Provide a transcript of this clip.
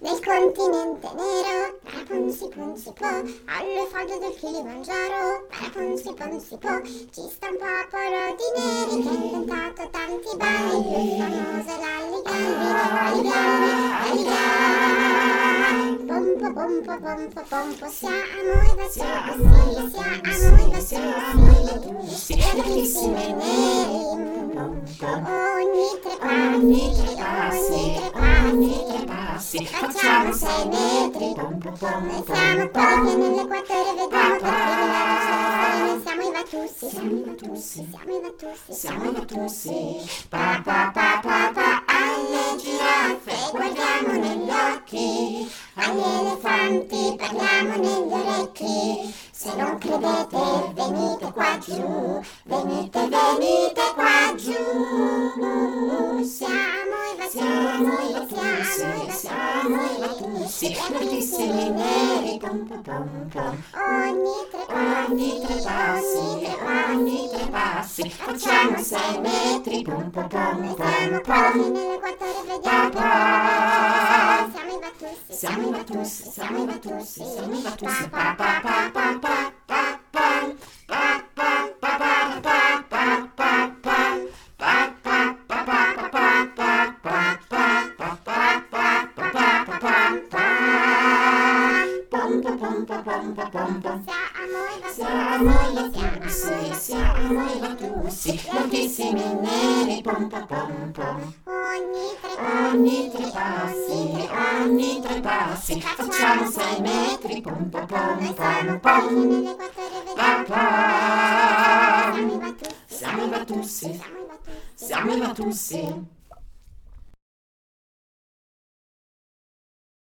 nel continente nero, paraponsi ponsi po, alle falde del Kilimangiaro, paraponsi ponsi po, ci sta un popolo di neri che ha inventato tanti balli, il famoso l'alligalli, alligalli, alligalli, pompo pompo pompo pompo, siamo i vassosi, siamo i vassosi, bellissimi neri, ogni tre passi, ogni tre passi, passi, facciamo sei metri, pom pom pom e siamo pochi nell'equatore, vediamo che siamo i Vatussi, siamo i Vatussi, siamo i Vatussi, siamo i Vatussi, pa pa pa pa pa, alle giraffe guardiamo negli occhi, agli elefanti parliamo negli orecchi, se non credete venite qua giù, venite, venite qua giù, i Vatussi, bellissimi neri, pom pom pom pom. ogni tre Ogni tre passi, ogni tre passi, facciamo sei metri, pom pom pom pom pom. vediamo siamo i Vatussi, Siamo i Vatussi, siamo i Vatussi, siamo i Vatussi, pa pompa, pompa, pompa. Siamo le fiamme, siamo le tusse, larghissime nere, pompa, pompa. Ogni tre passi, ogni tre passi, tre anni, tre passi, facciamo sei metri, pompa, pompa, pompa. Papà, siamo i Batussi, siamo i Batussi. Siamo i Batussi.